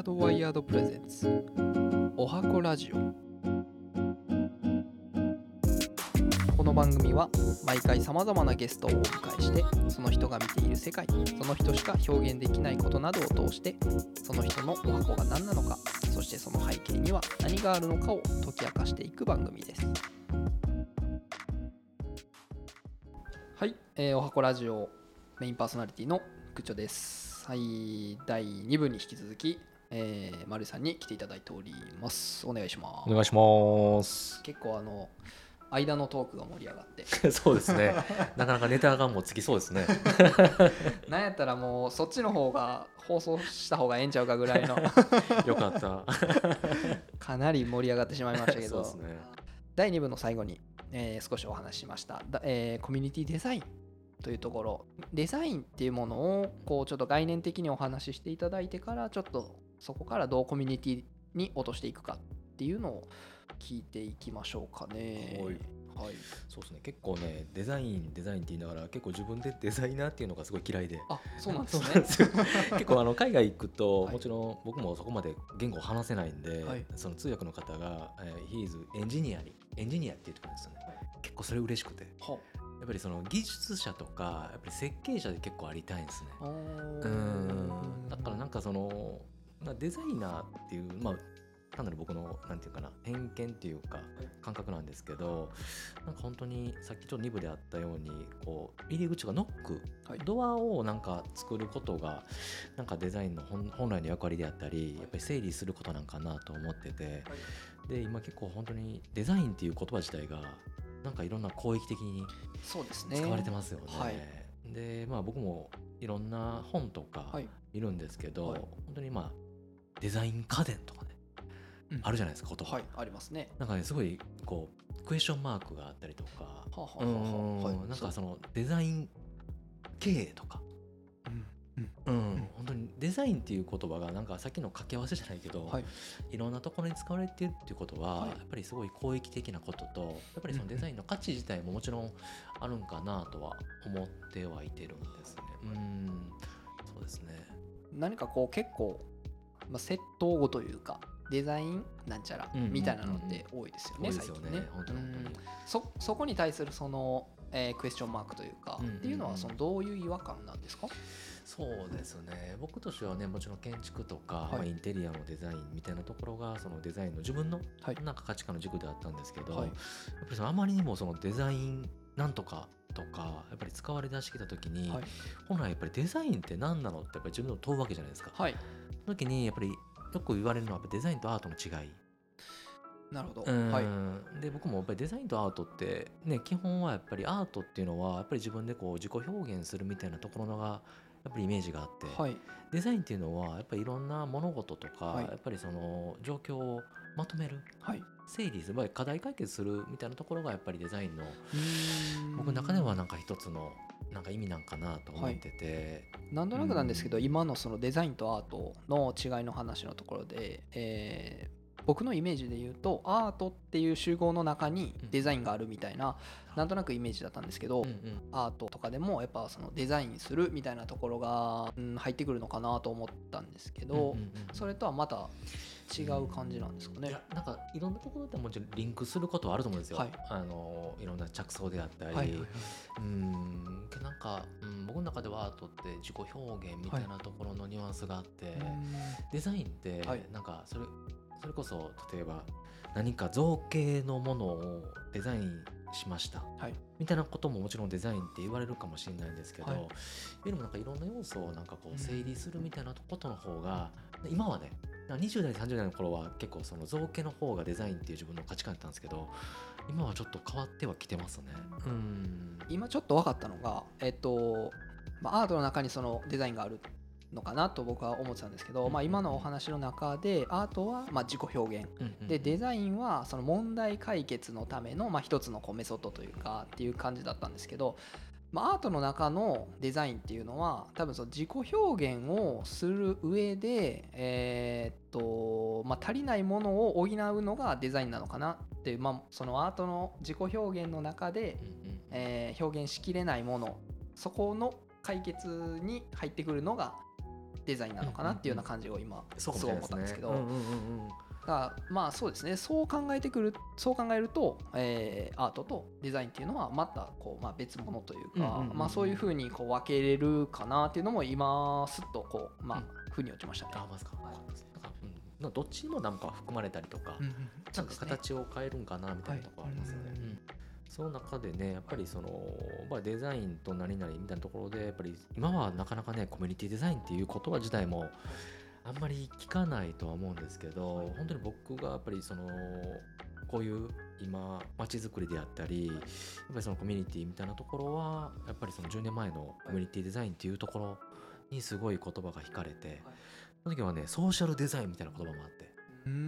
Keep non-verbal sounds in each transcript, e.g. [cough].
ヤードワイヤードプレゼンツ。おはこラジオ。この番組は毎回さまざまなゲストをお迎えしてその人が見ている世界その人しか表現できないことなどを通してその人のおはこが何なのかそしてその背景には何があるのかを解き明かしていく番組です。はい、えーおはこラジオメインパーソナリティのグッチョです。はい第2部に引き続き、えー、丸井さんに来ていただいておりますお願いしますお願いします。結構あの間のトークが盛り上がって [laughs] そうですね。なかなかネタがもうつきそうですね。[laughs] なんやったらもうそっちの方が放送した方がええんちゃうかぐらいの [laughs] よかった。かなり盛り上がってしまいましたけど、そうですね。第2部の最後に、えー少しお話ししました、だえーコミュニティデザインというところデザインっていうものをこうちょっと概念的にお話ししていただいてからちょっとそこからどうコミュニティに落としていくかっていうのを聞いていきましょうかね。はいはい、そうですね。結構ね、デザインデザインって言いながら結構自分でデザイナーっていうのがすごい嫌いで。あそうなんですね。[laughs] [laughs] 結構あの海外行くと、はいもちろん僕もそこまで言語を話せないんで、はいその通訳の方が「えー He is エンジニアにエンジニア」って言ってくるんですよね。結構それ嬉しくてはやっぱりその技術者とかやっぱり設計者で結構ありたいんですね。うんだからなんかそのまあデザイナーっていうまあ単なる僕のなんていうかな偏見っていうか感覚なんですけどなんか本当にさっきちょっと2部であったようにこう入り口がノック、はい。ドアをなんか作ることがなんかデザインの本本来の役割であったりやっぱり整理することなんかなと思っててで今結構本当にデザインっていう言葉自体がなんかいろんな広域的にそうですね。使われてますよね。はい。でまあ僕もいろんな本とかはい。いるんですけど、はい。本当にまあデザイン家電とかね、うん。あるじゃないですか言葉、はいありますね。なんかねすごいこうクエスチョンマークがあったりとか、なんかそのデザイン経営とか、うん。うん。本当にデザインっていう言葉がなんかさっきの掛け合わせじゃないけど、はい。い、ろんなところに使われてるっていうことは、はい。やっぱりすごい広域的なこととやっぱりそのデザインの価値自体ももちろんあるんかなとは思ってはいてるんですね。うん。そうですね。何かこう結構、まあ、窃盗語というかデザインなんちゃらうんうんうんみたいなのって多いですよね、多いですよね最近ね。そそこに対するその、えークエスチョンマークというか、うんうんうん。っていうのはそのどういう違和感なんですか？そうですね。僕としてはねもちろん建築とか、はい。まあ、インテリアのデザインみたいなところがそのデザインの自分のはい。なんか価値観の軸であったんですけど、はい。やっぱりそのあまりにもそのデザインなんとかとかやっぱり使われ出してきた時に、はい。本来やっぱりデザインって何なのってやっぱり自分でも問うわけじゃないですか。はい。その時にやっぱりよく言われるのはやっぱデザインとアートの違い。なるほど、うん。はい。で僕もやっぱりデザインとアートってね基本はやっぱりアートっていうのはやっぱり自分でこう自己表現するみたいなところのがやっぱりイメージがあって、はい。デザインっていうのはやっぱりいろんな物事とか、はい。やっぱりその状況をまとめる？はい。整理するまあ課題解決するみたいなところがやっぱりデザインの僕の中ではなんか一つのなんか意味なんかなと思ってて、なんとなくなんですけど、今のそのデザインとアートの違いの話のところで、えー僕のイメージで言うとアートっていう集合の中にデザインがあるみたいな、なんとなくイメージだったんですけど、うんうん。アートとかでもやっぱそのデザインするみたいなところが、うん、入ってくるのかなと思ったんですけど、うんうんうん。それとはまた違う感じなんですかね。いや。なんかいろんなところでもちろんリンクすることはあると思うんですよ、はい。あのいろんな着想であったり、はいはいはいうん。なんか、うん、僕の中ではアートって自己表現みたいなところのニュアンスがあって、デザインってはい。なんかそれ,、それこそ例えば何か造形のものをデザインしました。はい。みたいなことももちろんデザインって言われるかもしれないんですけど、はい。よりもなんかいろんな要素をなんかこうん。う整理するみたいなことの方が、今はね20代30代の頃は結構その造形の方がデザインっていう自分の価値観だったんですけど今はちょっと変わってはきてますね。うん。今ちょっと分かったのが、えっとまあ、アートの中にそのデザインがあるのかなと僕は思ってたんですけど、うん。まあ、今のお話の中でアートはまあ自己表現。でデザインはその問題解決のためのまあ一つのこうメソッドというかっていう感じだったんですけど、まあ、アートの中のデザインっていうのは多分その自己表現をする上で、えーっとまあ、足りないものを補うのがデザインなのかなっていう、まあ、そのアートの自己表現の中で、えー表現しきれないものそこの解決に入ってくるのがデザインなのかなっていうような感じを今すそうかごい思ったんですけど、だまあそうですね。そう考えてくるそう考えると、えーアートとデザインっていうのはまたこう、まあ、別物というか、まあ、そういうふうにこう分けれるかなっていうのも今すっとこうまあ腑に落ちましたね。あまずか、なんか。うん。どっちにもなんか含まれたりとか、なんか形を変えるんかなみたいなところありますよね。その中でねやっぱりその、まあ、デザインと何々みたいなところでやっぱり今はなかなかねコミュニティデザインっていう言葉自体もあんまり聞かないとは思うんですけど本当に僕がやっぱりそのこういう今街づくりであったりやっぱりそのコミュニティみたいなところはやっぱりその10年前のコミュニティデザインっていうところにすごい言葉が惹かれてその時はねソーシャルデザインみたいな言葉もあってうん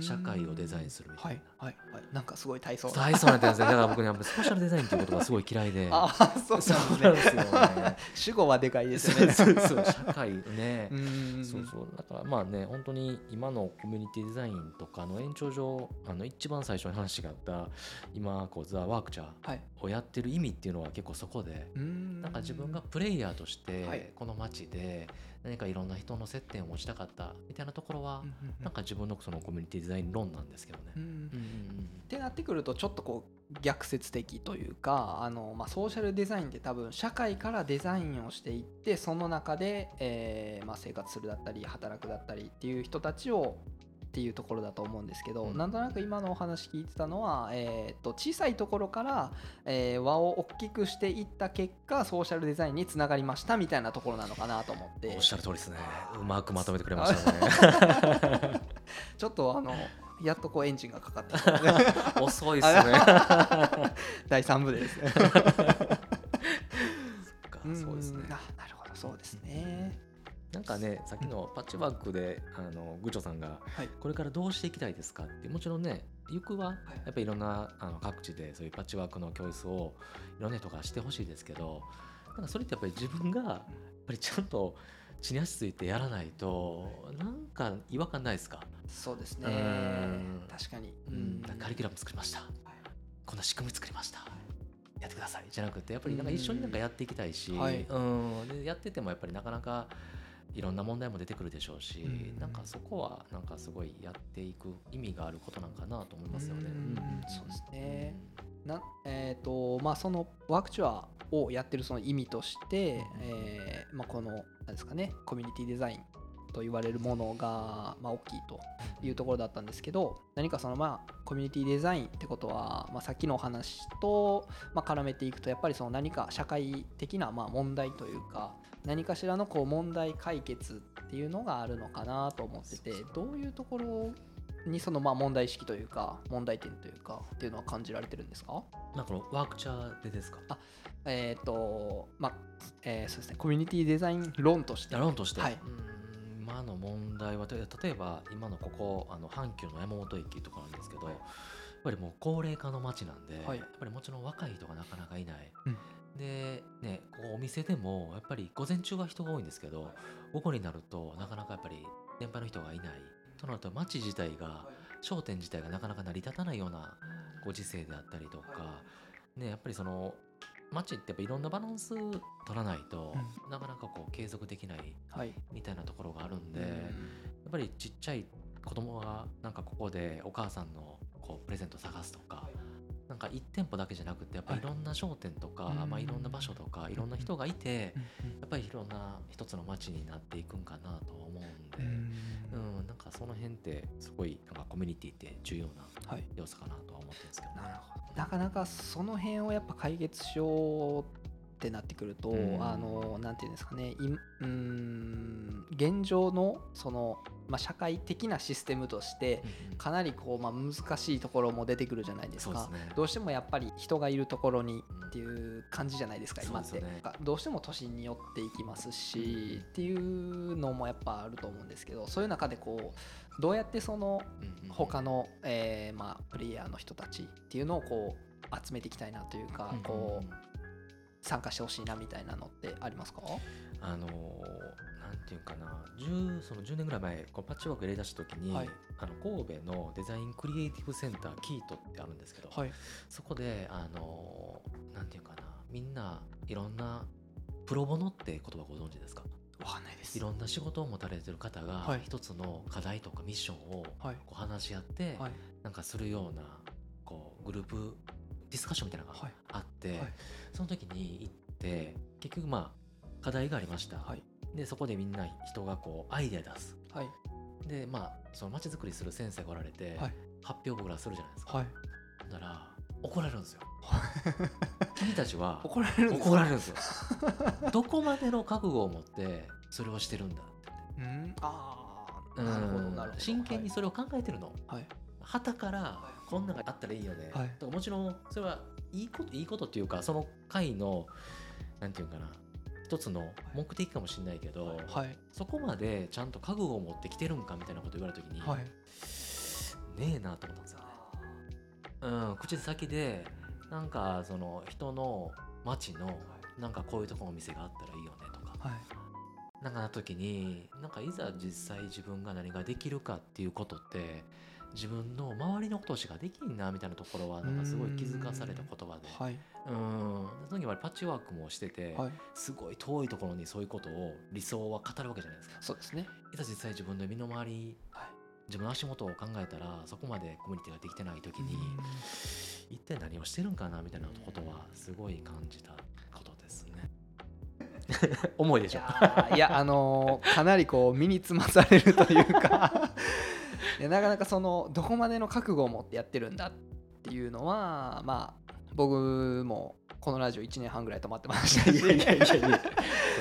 社会をデザインするみたはいいな。はいはいなんかすごい体操大層なってますね。だから僕ね、やっぱソーシャルデザインっていう言葉すごい嫌いで。[laughs] ああそうなんですね。主語はでかいですねそうそう、社会ねう。んそうそうだからまあね本当に今のコミュニティデザインとかの延長上あの一番最初に話があった今こうザ・ワークチャーはいをやってる意味っていうのは結構そこでななんか自分がプレイヤーとしはい。てこの街で何かいろんな人の接点を持ちたかったみたいなところはなんか自分のそのコミュニティデザイン論なんですけどね。ってなってくるとちょっとこう逆説的というかあの、まあ、ソーシャルデザインって多分社会からデザインをしていってその中で、えーまあ、生活するだったり働くだったりっていう人たちをっていうところだと思うんですけど、うんなんとなく今のお話聞いてたのは、えー、と小さいところから、えー輪を大きくしていった結果ソーシャルデザインにつながりましたみたいなところなのかなと思っておっしゃる通りですね。うまくまとめてくれましたね。[laughs] ちょっとあのやっとこうエンジンがかかって遅いですね。[laughs] 第3部でですね。そっかんそうですね。あなるほどそうですね。なんかね、さっきのパッチワークで、あのグチョさんが、はい。これからどうしていきたいですかって、もちろんね、行くは、やっぱりいろんなあの各地でそういうパッチワークの教室をいろんな人がしてほしいですけど、なんかそれってやっぱり自分が、やっぱりちゃんと地に足ついてやらないと、なんか違和感ないですか、そうですね。うん。確かに。うん、カリキュラム作りました。こんな仕組み作りました。やってください。じゃなくてやっぱりなんか一緒になんかやっていきたいし、はい。うん、でやっててもやっぱりなかなかいろんな問題も出てくるでしょうし、うん。なんかそこはなんかすごいやっていく意味があることなんかなと思いますよね。うん。そうですね。なえっ、とまあそのワークチュアをやってるその意味として、えーまあこのなんですかねコミュニティデザインと言われるものがまあ大きいというところだったんですけど何かそのまあコミュニティデザインってことは、まあ、さっきのお話と、まあ、絡めていくとやっぱりその何か社会的なまあ問題というか何かしらのこう問題解決っていうのがあるのかなと思っててどういうところにそのまあ問題意識というか問題点というかっていうのは感じられてるんですか？なんかワークチャーでですか？えっ、とまあ、えーそうですね。コミュニティデザイン論として。論として、はい。うん今の問題は例えば今のここあの阪急の山本駅とかなんですけど、はいやっぱりもう高齢化の街なんで、はい。やっぱりもちろん若い人がなかなかいない、うんでねここお店でもやっぱり午前中は人が多いんですけど午後になるとなかなかやっぱり年配の人がいない。となると街自体が商店自体がなかなか成り立たないようなご時世であったりとか、ね、やっぱりその街ってやっぱいろんなバランス取らないと、なかなかこう継続できないはい。みたいなところがあるんで、うん。やっぱりちっちゃい子供がなんかここでお母さんのこうプレゼント探すとか、なんか1店舗だけじゃなくてやっぱりい。ろんな商店とか、はいまあ、いろんな場所とかいろんな人がいて、うん。やっぱりいろんな一つの街になっていくんかなと思うんで、うん。うんなんかその辺ってすごいなんかコミュニティって重要なはい。要素かなとは思ってるんですけどね。なるほど。なかなかその辺をやっぱ解決しようってなってくると、うん。あのなんていうんですかねいうーん現状のその、まあ、社会的なシステムとしてうんうん。かなりこう、まあ、難しいところも出てくるじゃないですか。ね。どうしてもやっぱり人がいるところにっていう感じじゃないですか、今って。ね。どうしても都心に寄っていきますし、っていうのもやっぱあると思うんですけどそういう中でこうどうやってそのうんうん他の、えーまあ、プレイヤーの人たちっていうのをこう集めていきたいなというか、こう参加してほしいなみたいなのってありますか？あのーなんていうかな。10, その10年ぐらい前こうパッチワーク入れ出した時に、はい。あの神戸のデザインクリエイティブセンターキートってあるんですけど、はい。そこであのーなんていうかな。みんないろんなプロボノって言葉ご存知ですか？わかんないです。いろんな仕事を持たれてる方がはい。一つの課題とかミッションをはい。こう話し合ってはい。なんかするようなこうグループディスカッションみたいなのがはい。あって、はい。その時に行って結局まあ課題がありました、はい。でそこでみんな人がこうアイデア出す。はい。でまあその街づくりする先生がおられて、はい。発表僕らするじゃないですか、はい。だから怒られるんですよ。[laughs] 君たちは怒られるんですか？怒られるんですよ。どこまでの覚悟を持ってそれをしてるんだってうん。ああうん。なるほどなるほど。真剣にそれを考えてるの。はい旗からこんなのがあったらいいよね、はい。とかもちろんそれはいいこといいことっていうかその会のなんていうかな一つの目的かもしれないけど、はい。そこまでちゃんと覚悟を持ってきてるんかみたいなこと言われた時に、はい。ねえなと思ったんですよね。うん、口先でなんかその人の街のなんかこういうところの店があったらいいよねとか。はい。なんかな時になんかいざ実際自分が何ができるかっていうことって自分の周りのことしかできんなみたいなところはなんかすごい気づかされた言葉で。はい。うん。その時はパッチワークもしてて、はい。すごい遠いところにそういうことを理想は語るわけじゃないですか。そうですね。いざ実際自分の身の回りはい。自分の足元を考えたらそこまでコミュニティができてない時にうん。一体何をしてるんかなみたいなことはすごい感じたことですね。[laughs] 重いでいしょ。いやあのーかなりこう身につまされるというかいやなかなかそのどこまでの覚悟を持ってやってるんだっていうのはまあ僕もこのラジオ1年半ぐらい止まってましたし。そ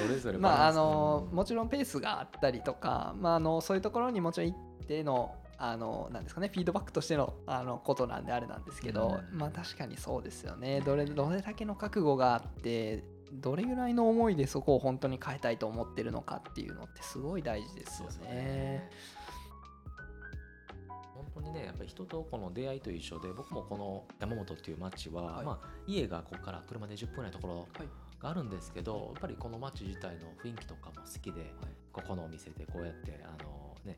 れぞれまああのうんもちろんペースがあったりとか、まあ、あのそういうところにもちろん一定のあのなんですかねフィードバックとしてのあのことなんであれなんですけど、うん。まあ確かにそうですよね。どれどれだけの覚悟があってどれぐらいの思いでそこを本当に変えたいと思ってるのかっていうのってすごい大事ですよそうですねにねやっぱり人とこの出会いと一緒で僕もこの山本っていう町は、はいまあ、家がここから車で10分ぐらいのところはいがあるんですけど、やっぱりこの町自体の雰囲気とかも好きで、ここのお店でこうやってあのね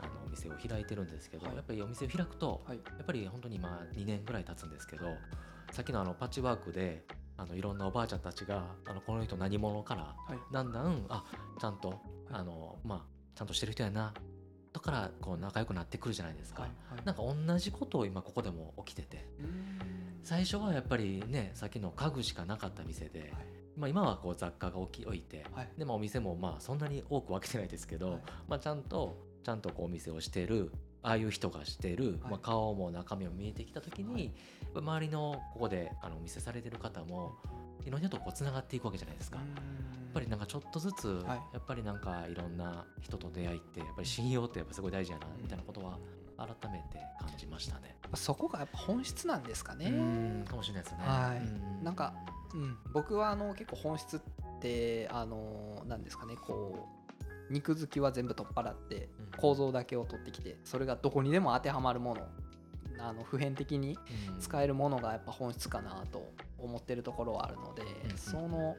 あのお店を開いてるんですけど、はいやっぱりお店を開くと、はいやっぱり本当に今2年ぐらい経つんですけどさっきのあのパッチワークであのいろんなおばあちゃんたちがあのこの人何者からはいだんだんあちゃんと、あのまあちゃんとしてる人やなだからこう仲良くなってくるじゃないですか、はいはい。なんか同じことを今ここでも起きてて。最初はやっぱりねさっきの家具しかなかった店で、まあ、今はこう雑貨が置き置いて、はい。でもお店もまあそんなに多く分けてないですけど、はい。まあ、ちゃんとちゃんとこうお店をしてるああいう人がしてる、はい。まあ、顔も中身も見えてきた時に、はい。周りのここであのお店されてる方もいろんな人とこうつながっていくわけじゃないですか。やっぱりなんかちょっとずつ、はいやっぱりなんかいろんな人と出会いってやっぱり信用ってやっぱすごい大事やなみたいなことは改めて感じましたね。そこがやっぱ本質なんですかね。うんかもしれないですね。はいうんなんかうん、僕はあの結構本質ってあのなんですかねこう肉付きは全部取っ払ってうん構造だけを取ってきてそれがどこにでも当てはまるものあの普遍的にうん使えるものがやっぱ本質かなと思ってるところはあるので、うんその、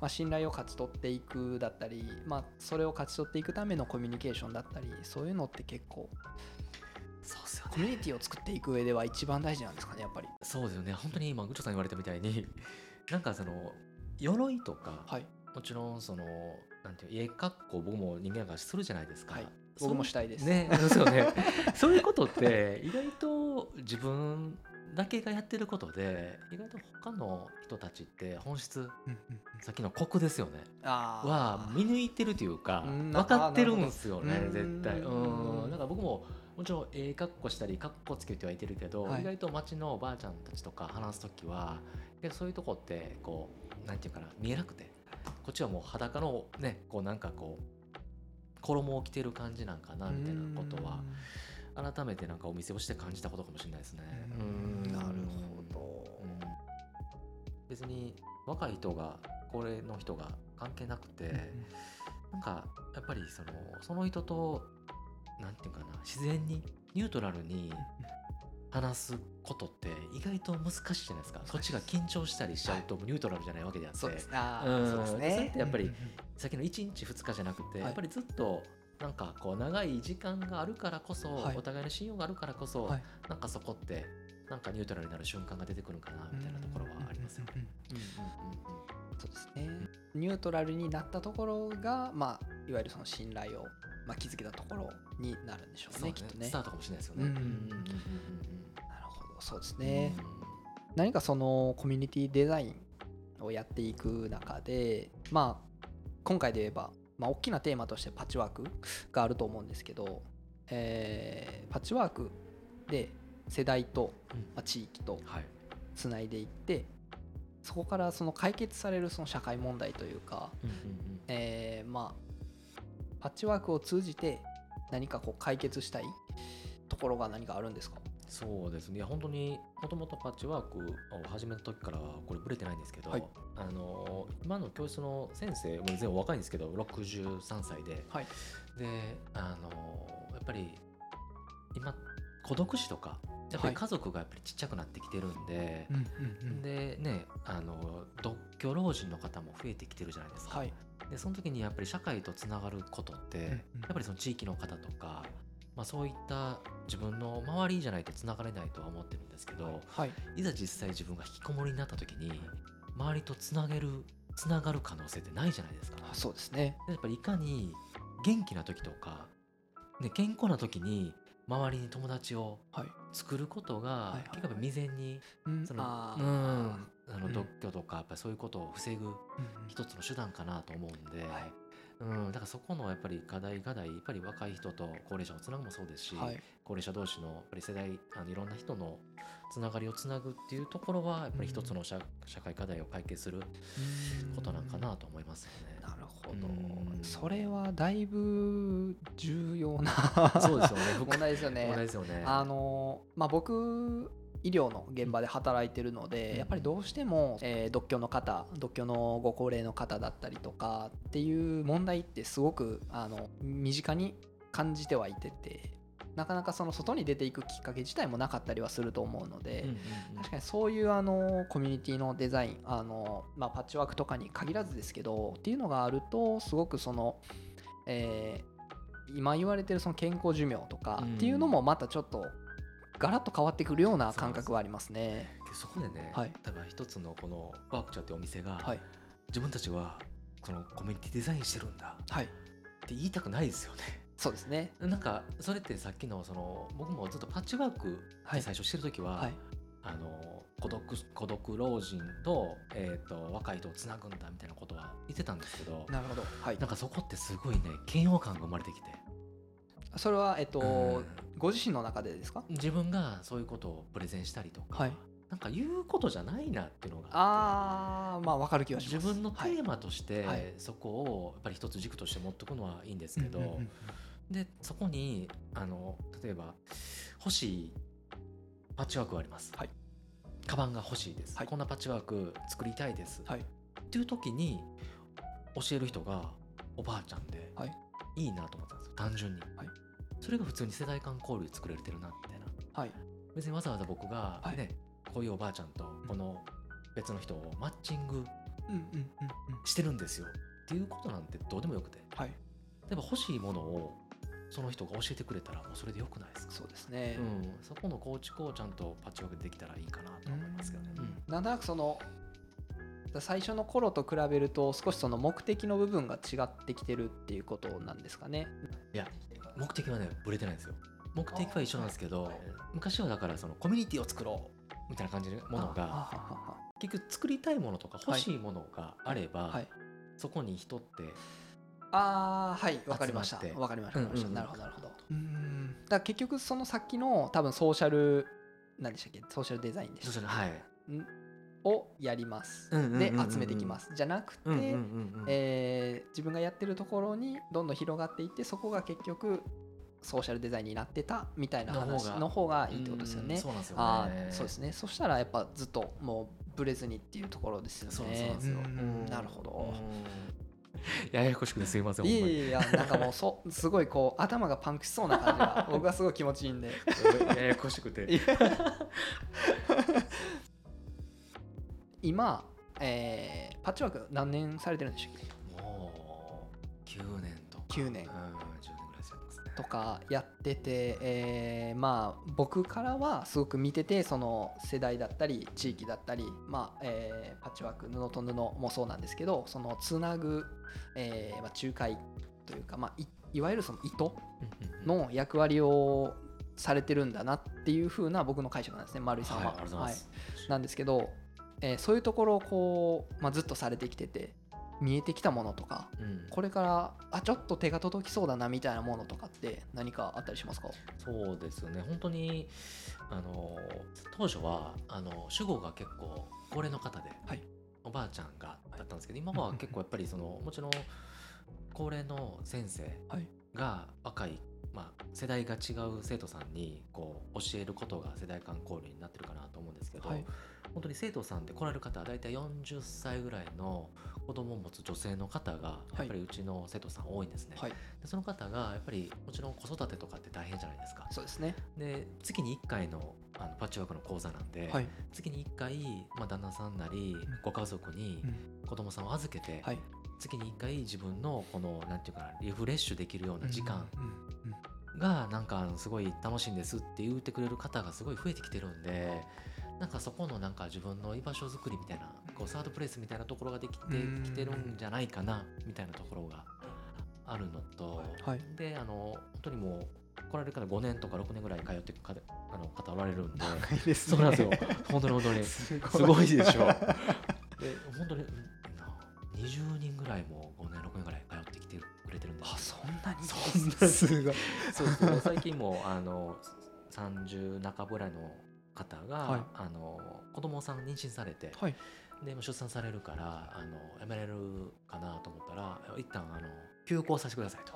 まあ、信頼を勝ち取っていくだったり、まあ、それを勝ち取っていくためのコミュニケーションだったりそういうのって結構そうっすよね。コミュニティを作っていく上では一番大事なんですかねやっぱり。そうですよね。本当に今グッチョさん言われたみたいに [laughs] なんかその鎧とか、はい。もちろんそのなんていう家格好僕も人間がするじゃないですか、はい。そう僕もしたいです。ねですよね。[laughs] そういうことって意外と自分だけがやってることで意外と他の人たちって本質うんうんうん。さっきのコクですよね。は見抜いてるというかうん分かってるんですよね絶対。うん。うん。だから僕ももちろんええ格好したり格好つけてはいてるけど、はい。意外と街のおばあちゃんたちとか話す時はけどそういうとこってこうなんていうかな見えなくてこっちはもう裸のねこうなんかこう衣を着てる感じなんかなみたいなことは改めてなんかお店をして感じたことかもしれないですね。うん別に若い人が高齢の人が関係なくて、なんかやっぱりそのその人となんていうかな自然にニュートラルに話すことって意外と難しいじゃないですか。こっちが緊張したりしちゃうとニュートラルじゃないわけであって、そうです。ね。ってやっぱりうんうんさっきの1日2日じゃなくて、はい。やっぱりずっとなんかこう長い時間があるからこそ、はい。お互いの信用があるからこそ、はい。なんかそこってなんかニュートラルになる瞬間が出てくるかなみたいなところはありますよね。そうですね。ニュートラルになったところが、まあ、いわゆるその信頼を、まあ、築けたところになるんでしょうそうね。ねきっとね。スタートかもしれないですよね。なるほど。そうですうんね、何かそのコミュニティデザインをやっていく中でまあ今回で言えば、まあ、大きなテーマとしてパッチワークがあると思うんですけど、えーパッチワークで世代と、うん。まあ、地域とはい。つないでいってそこからその解決されるその社会問題というか、えーまあパッチワークを通じて何かこう解決したいところが何かあるんですか？そうですね。いや本当にもともとパッチワークを始めた時からはこれブレてないんですけど、はい。あの今の教室の先生も全然若いんですけど63歳で。はい。であのやっぱり今孤独死とかやっぱり家族がやっぱりちっちゃくなってきてるんで、うんうんでねあの独居老人の方も増えてきてるじゃないですか、はい。でその時にやっぱり社会とつながることって、うんうん。やっぱりその地域の方とか、まあ、そういった自分の周りじゃないとつながれないとは思ってるんですけど、はい。いざ実際自分が引きこもりになった時に周りとつなげるつながる可能性ってないじゃないですか。あそうですね。でやっぱりいかに元気な時とか、ね、健康な時に周りに友達をはい。作ることが、結構未然にうん。そのうん。あのうん。独居とかやっぱりそういうことを防ぐ一つの手段かなと思うんで、はい。うん、だからそこのやっぱり課題課題やっぱり若い人と高齢者をつなぐもそうですし、はい。高齢者同士のやっぱり世代あのいろんな人のつながりをつなぐっていうところはやっぱり一つの社,、社会課題を解決することなんかなと思いますよね。なるほどうんそれはだいぶ重要なそうですよね。[laughs] 問題ですよね問題ですよね。あのまあ僕医療の現場で働いてるので、うんやっぱりどうしても、えー独居の方独居のご高齢の方だったりとかっていう問題ってすごくあの身近に感じてはいててなかなかその外に出ていくきっかけ自体もなかったりはすると思うので、確かにそういうあのコミュニティのデザインあの、まあ、パッチワークとかに限らずですけどっていうのがあるとすごくその、えー今言われてるその健康寿命とかうん。っていうのもまたちょっとガラッと変わってくるような感覚はありますね。でそこでね、はい。多分一つのこのワークチャーってお店が、はい、自分たちはこのコミュニティデザインしてるんだはい、って言いたくないですよね。そうですね。なんかそれってさっきのその僕もずっとパッチワーク最初してる時は、はい、あの孤独孤独老人と,、えー、と若い人をつなぐんだみたいなことは言ってたんですけどなるほど。はい。なんかそこってすごいね嫌悪感が生まれてきて、それは、えっとうん。ご自身の中でですか？自分がそういうことをプレゼンしたりとか、はい。なんか言うことじゃないなっていうのがああーまあ分かる気がします。自分のテはいーマとして、はい。そこをやっぱり一つ軸として持っておくのはいいんですけど、うんうんうんでそこにあの例えば欲しいパッチワークがあります、はい。カバンが欲しいです、はい。こんなパッチワーク作りたいです、はい。っていう時に教える人がおばあちゃんで、はい。いいなと思ったんですよ。単純に、はい。それが普通に世代間交流作れてるなみたいな。はい。別にわざわざ僕がはい。ね、こういうおばあちゃんとこの別の人をマッチングしてるんですよ。っていうことなんてどうでもよくて。はい。例えば欲しいものをその人が教えてくれたらもうそれでよくないですか、そうですね。うん、そこの構築をちゃんとパッチワークでできたらいいかなと思いますけどね。うんなんとなくその最初の頃と比べると少しその目的の部分が違ってきてるっていうことなんですかね。いや目的はねぶれてないんですよ。目的は一緒なんですけど、はい昔はだからそのコミュニティを作ろうみたいな感じのものが結局作りたいものとか欲しいものがあれば、ははい。そこに人ってああはいわかりました集まって。わかりました。わかりました、うんうんうん。なるほどなるほど。うん。だ結局そのさっきの多分ソーシャル何でしたっけ？ソーシャルデザインでそしたはい、をやります、で集めてきます。じゃなくて、えー自分がやってるところにどんどん広がっていってそこが結局ソーシャルデザインになってたみたいな話の方がいいってことですよね。うん。そうなんですよね。そうですね。そしたらやっぱずっともうブレずにっていうところですよね。なんですよ。うんうんなるほど。[laughs] ややこしくてすいません。いやいやいやなんかもうそ [laughs] すごいこう頭がパンクしそうな感じが [laughs] 僕はすごい気持ちいいんで。ややこしくて。今、えーパッチワーク何年されてるんでしたっけ？もう9年とか。9年うん、10年ぐらいですとかやってて、えーまあ僕からはすごく見ててその世代だったり地域だったり、まあえーパッチワーク布と布もそうなんですけどそのつなぐ、えーまあ、仲介というか、まあ、いいわゆるその糸の役割をされてるんだなっていう風な僕の解釈なんですね丸井さんは。はい、います。なんですけど、えーそういうところをこう、まあ、ずっとされてきてて見えてきたものとかうん。これからあちょっと手が届きそうだなみたいなものとかって何かあったりしますか？そうですよね。本当にあの当初はあの主語が結構高齢の方で、はい。おばあちゃんがだったんですけど今は結構やっぱりそのもちろん高齢の先生はい。が若い、まあ、世代が違う生徒さんにこう教えることが世代間交流になってるかなと思うんですけど、はい本当に生徒さんで来られる方は大体40歳ぐらいの子供を持つ女性の方がやっぱりうちの生徒さん多いんですね。はい。でその方がやっぱりもちろん子育てとかって大変じゃないですか。そうですね。で月に1回のあのパッチワークの講座なんで、はい、月に1回、まあ、旦那さんなりご家族にうん。子供さんを預けて、はい、月に1回自分のこのなんていうかなリフレッシュできるような時間うんうんがなんかすごい楽しいんですって言ってくれる方がすごい増えてきてるんでなんかそこのなんか自分の居場所づくりみたいなこうサードプレイスみたいなところができてうん。きてるんじゃないかなみたいなところがあるのと、はい。であの本当にもう来られる方5年とか6年ぐらい通っていく方あの方おられるんで長いですそうなんですよ。本当に本当に。[laughs] すごい。でしょ。で本当にうんな20人ぐらいも5年6年ぐらい通ってきてくれてるんですあそんなに？そんなす。ごい。そうそう最近もあの30半ばぐらいの方が、はい。あの子供さん妊娠されて、はい。で出産されるからあの辞めれるかなと思ったら一旦あの休校させてくださいと。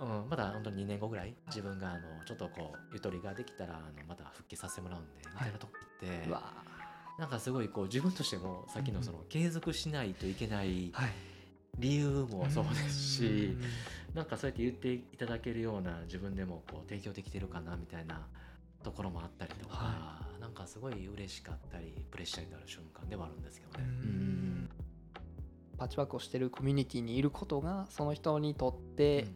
うん、まだ本当に2年後ぐらい自分があのちょっとこうゆとりができたらあのまた復帰させてもらうんでみたいなとこって、うわなんかすごいこう自分としてもさっきのその継続しないといけないはい。理由もそうですし、うん。なんかそうやって言っていただけるような自分でもこう提供できてるかなみたいなところもあったりとか、はなんかすごい嬉しかったりプレッシャーになる瞬間ではあるんですけどね。うん。パッチワークをしてるコミュニティにいることがその人にとっうんてうん、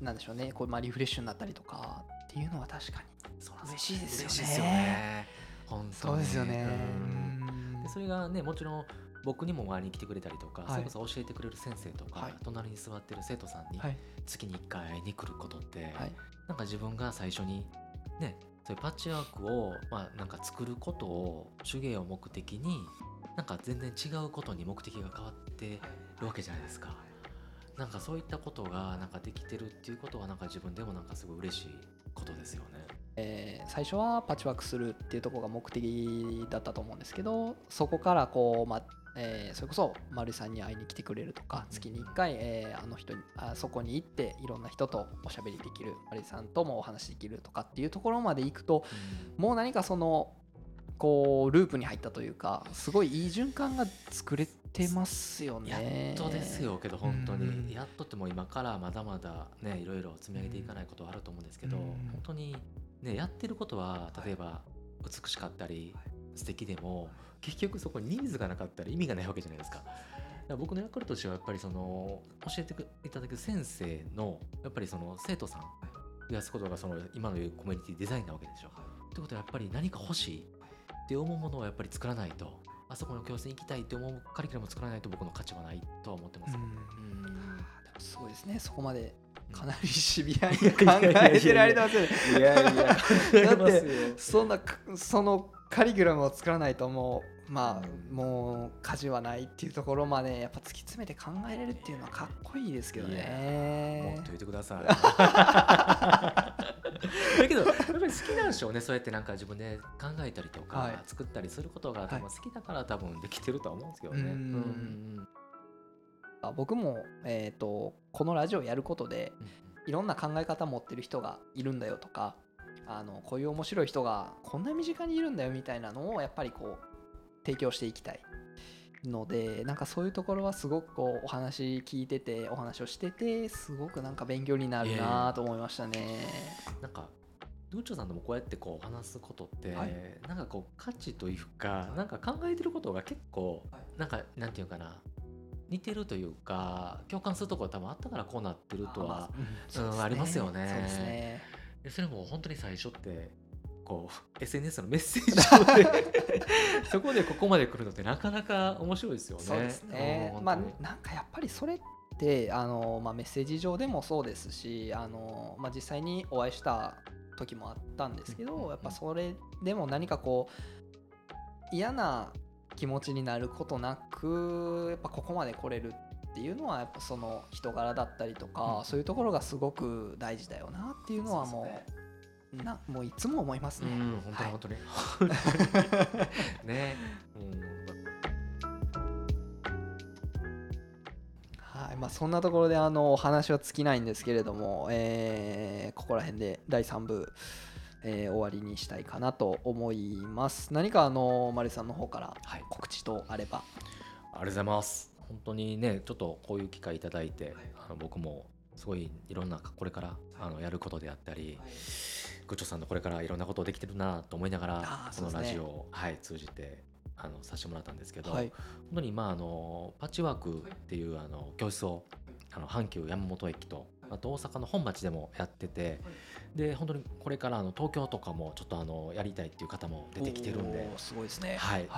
うん。なんでしょうねこうまあリフレッシュになったりとかっていうのは確かに嬉しいですよね。本当に。そうですよね。うん。でそれがねもちろん僕にも周りに来てくれたりとか、はい。それこそ教えてくれる先生とか、はい。隣に座ってる生徒さんにはい。月に1回会いに来ることって、はい。なんか自分が最初にねそういうパッチワークを、まあ、なんか作ることを手芸を目的になんか全然違うことに目的が変わってるわけじゃないですか。なんかそういったことがなんかできてるっていうことはなんか自分でもなんかすごい嬉しいことですよね。えー最初はパッチワークするっていうとこが目的だったと思うんですけどそこからこう、まあえーそれこそ丸井さんに会いに来てくれるとか月に1回、えーあの人にあそこに行っていろんな人とおしゃべりできる丸井さんともお話しできるとかっていうところまで行くともう何かそのこうループに入ったというかすごいいい循環が作れてますよやね。っとですよけど本当に、うん。やっとっても今からまだまだねいろいろ積み上げていかないことはあると思うんですけど、うん。本当にねやってることは例えば美しかったり素敵でも結局そこにニーズがなかったら意味がないわけじゃないですか。だから僕の役割としてはやっぱりその教えていただく先生のやっぱりその生徒さん増やすことがその今の言うコミュニティデザインなわけでしょ。ってことはやっぱり何か欲しいって思うものをやっぱり作らないとあそこの教室に行きたいって思うカリキュラムを作らないと僕の価値はないとは思ってます。うんうんでもすごいですねそこまでかなりシビアに考えてられてますよね。いやいや、だってそんなそのカリキュラムを作らないともうまあもう価値はないっていうところまでやっぱ突き詰めて考えれるっていうのはかっこいいですけどねもっと。言ってください。だけど、やっぱり好きなんでしょうね、そうやってなんか自分で考えたりとか、作ったりすることが多分好きだから多分できてるとは思うんですけどね。うんうん僕も、えー、とこのラジオやることでうんいろんな考え方持ってる人がいるんだよとかあのこういう面白い人がこんな身近にいるんだよみたいなのをやっぱりこう提供していきたいのでなんかそういうところはすごくこうお話聞いててお話をしててすごくなんか勉強になるなと思いましたね。なんか、ドゥーチョさんともこうやってこう話すことって、はい。なんかこう価値というか、なんか考えてることが結構、はい。なんかなんていうかな似てるというか共感するところ多分あったからこうなってるとはありますよね。そうですね。でそれも本当に最初ってこう [laughs] SNS のメッセージ上で [laughs] そこでここまで来るのってなかなか面白いですよね。そうですね。うんまあなんかやっぱりそれってあの、まあ、メッセージ上でもそうですしあの、まあ、実際にお会いした時もあったんですけどやっぱそれでも何かこう嫌な気持ちになることなくやっぱここまで来れるっていうのはやっぱその人柄だったりとか、うん。そういうところがすごく大事だよなっていうのはもうなもういつも思いますね。うん、本当はいに本当に。[laughs] はい。まあ、そんなところであのお話は尽きないんですけれども、えーここら辺で第3部、えー終わりにしたいかなと思います。何かあのマリさんの方からはい、告知とあれば。ありがとうございます。本当にね、ちょっとこういう機会いただいて、あの僕もすごいいろんなこれからあのやることであったり、グッチョさんのこれからいろんなことできてるなと思いながらこのラジオを、はい、通じてあのさせてもらったんですけど、はい本当にまああのパッチワークっていうあの教室をあの阪急山本駅とあと大阪の本町でもやってて、で本当にこれからあの東京とかもちょっとあのやりたいっていう方も出てきてるんで。すごいですね。はい。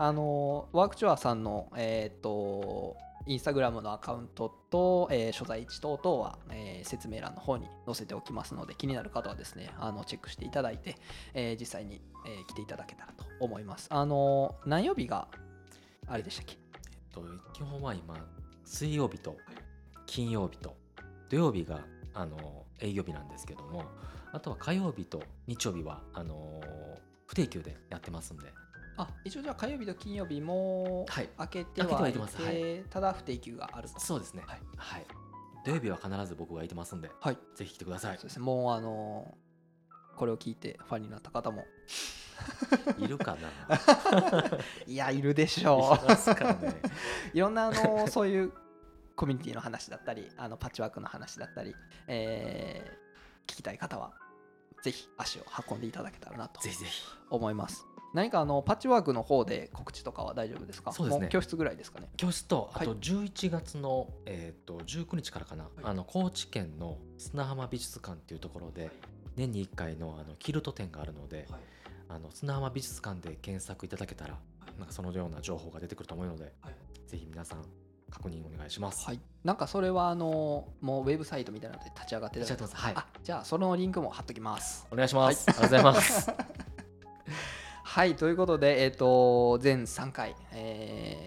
あのワークチュアさんの、えー、とインスタグラムのアカウントと、えー所在地等々は、えー説明欄の方に載せておきますので気になる方はですねあのチェックしていただいて、えー実際に、えー来ていただけたらと思います。あの何曜日があれでしたっけ？と基本は今水曜日と金曜日と土曜日があの営業日なんですけどもあとは火曜日と日曜日はあの不定休でやってますんで。あ一応じゃあ火曜日と金曜日もはい。開けてはいて、はいてます。はい。ただ不定休があると。そうですね。はい。はい、土曜日は必ず僕が空いてますんで、はい。ぜひ来てください。そうですね。もうあのこれを聞いてファンになった方も [laughs] いるかな。[laughs] いやいるでしょいますかね。ういろんなあのそういうコミュニティの話だったりあのパッチワークの話だったり、えー聞きたい方はぜひ足を運んでいただけたらなとぜひぜひ。思います。何かあのパッチワークの方で告知とかは大丈夫ですか？そうですね。も教室ぐらいですかね。教室とあはい。と11月の、えー、と19日からかな、あの高知県の砂浜美術館っていうところで年に1回のあのキルト展があるので、はいあの砂浜美術館で検索いただけたら、なんかそのような情報が出てくると思うので、はい。ぜひ皆さん確認お願いします。はい。なんかそれはあのもうウェブサイトみたいなので立ち上がってる立ち上がってます。はい。あじゃあそのリンクも貼っときます。お願いします。ありがとうございます。[laughs] はいということで、えー、と全3回、えー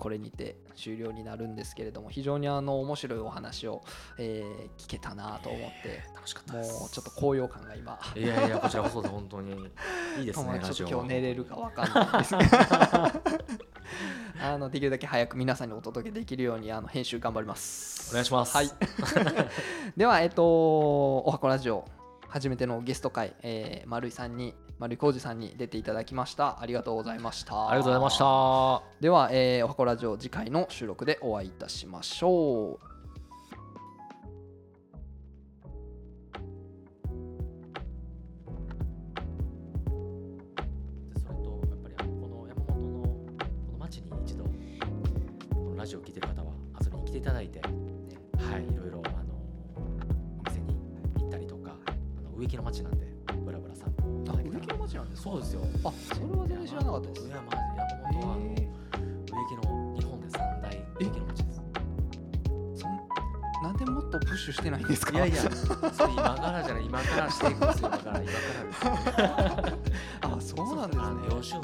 これにて終了になるんですけれども非常にあの面白いお話を、えー聞けたなと思って楽しかったもう。ちょっと高揚感が今いやいや、こちらこそで本当にいいですね、まあちょっと。今日寝れるかわかんないですけど [laughs] あのできるだけ早く皆さんにお届けできるようにあの編集頑張りますお願いします。はい [laughs] ではえっ、とおはこラジオ初めてのゲスト会、えー、丸井さんに丸井浩二さんに出ていただきました。ありがとうございました。ありがとうございました。では、えーおはこラジオ次回の収録でお会いいたしましょう。でそれとやっぱりあのこの山本のこの町に一度このラジオを聞いてる方は遊びに来ていただいて、はいいろいろあのお店に行ったりとかあの植木の町なんで植木の町なんですかそうですよ。あそれは全然知らなかったです。いやマジ山本はあのへ植木の日本で三大植木の町です。ーそんなんでもっとプッシュしてないんですか？いやいやそれ今からじゃない今からしていくんですよ。今から今からです [laughs] あそうなんですね。あの洋州園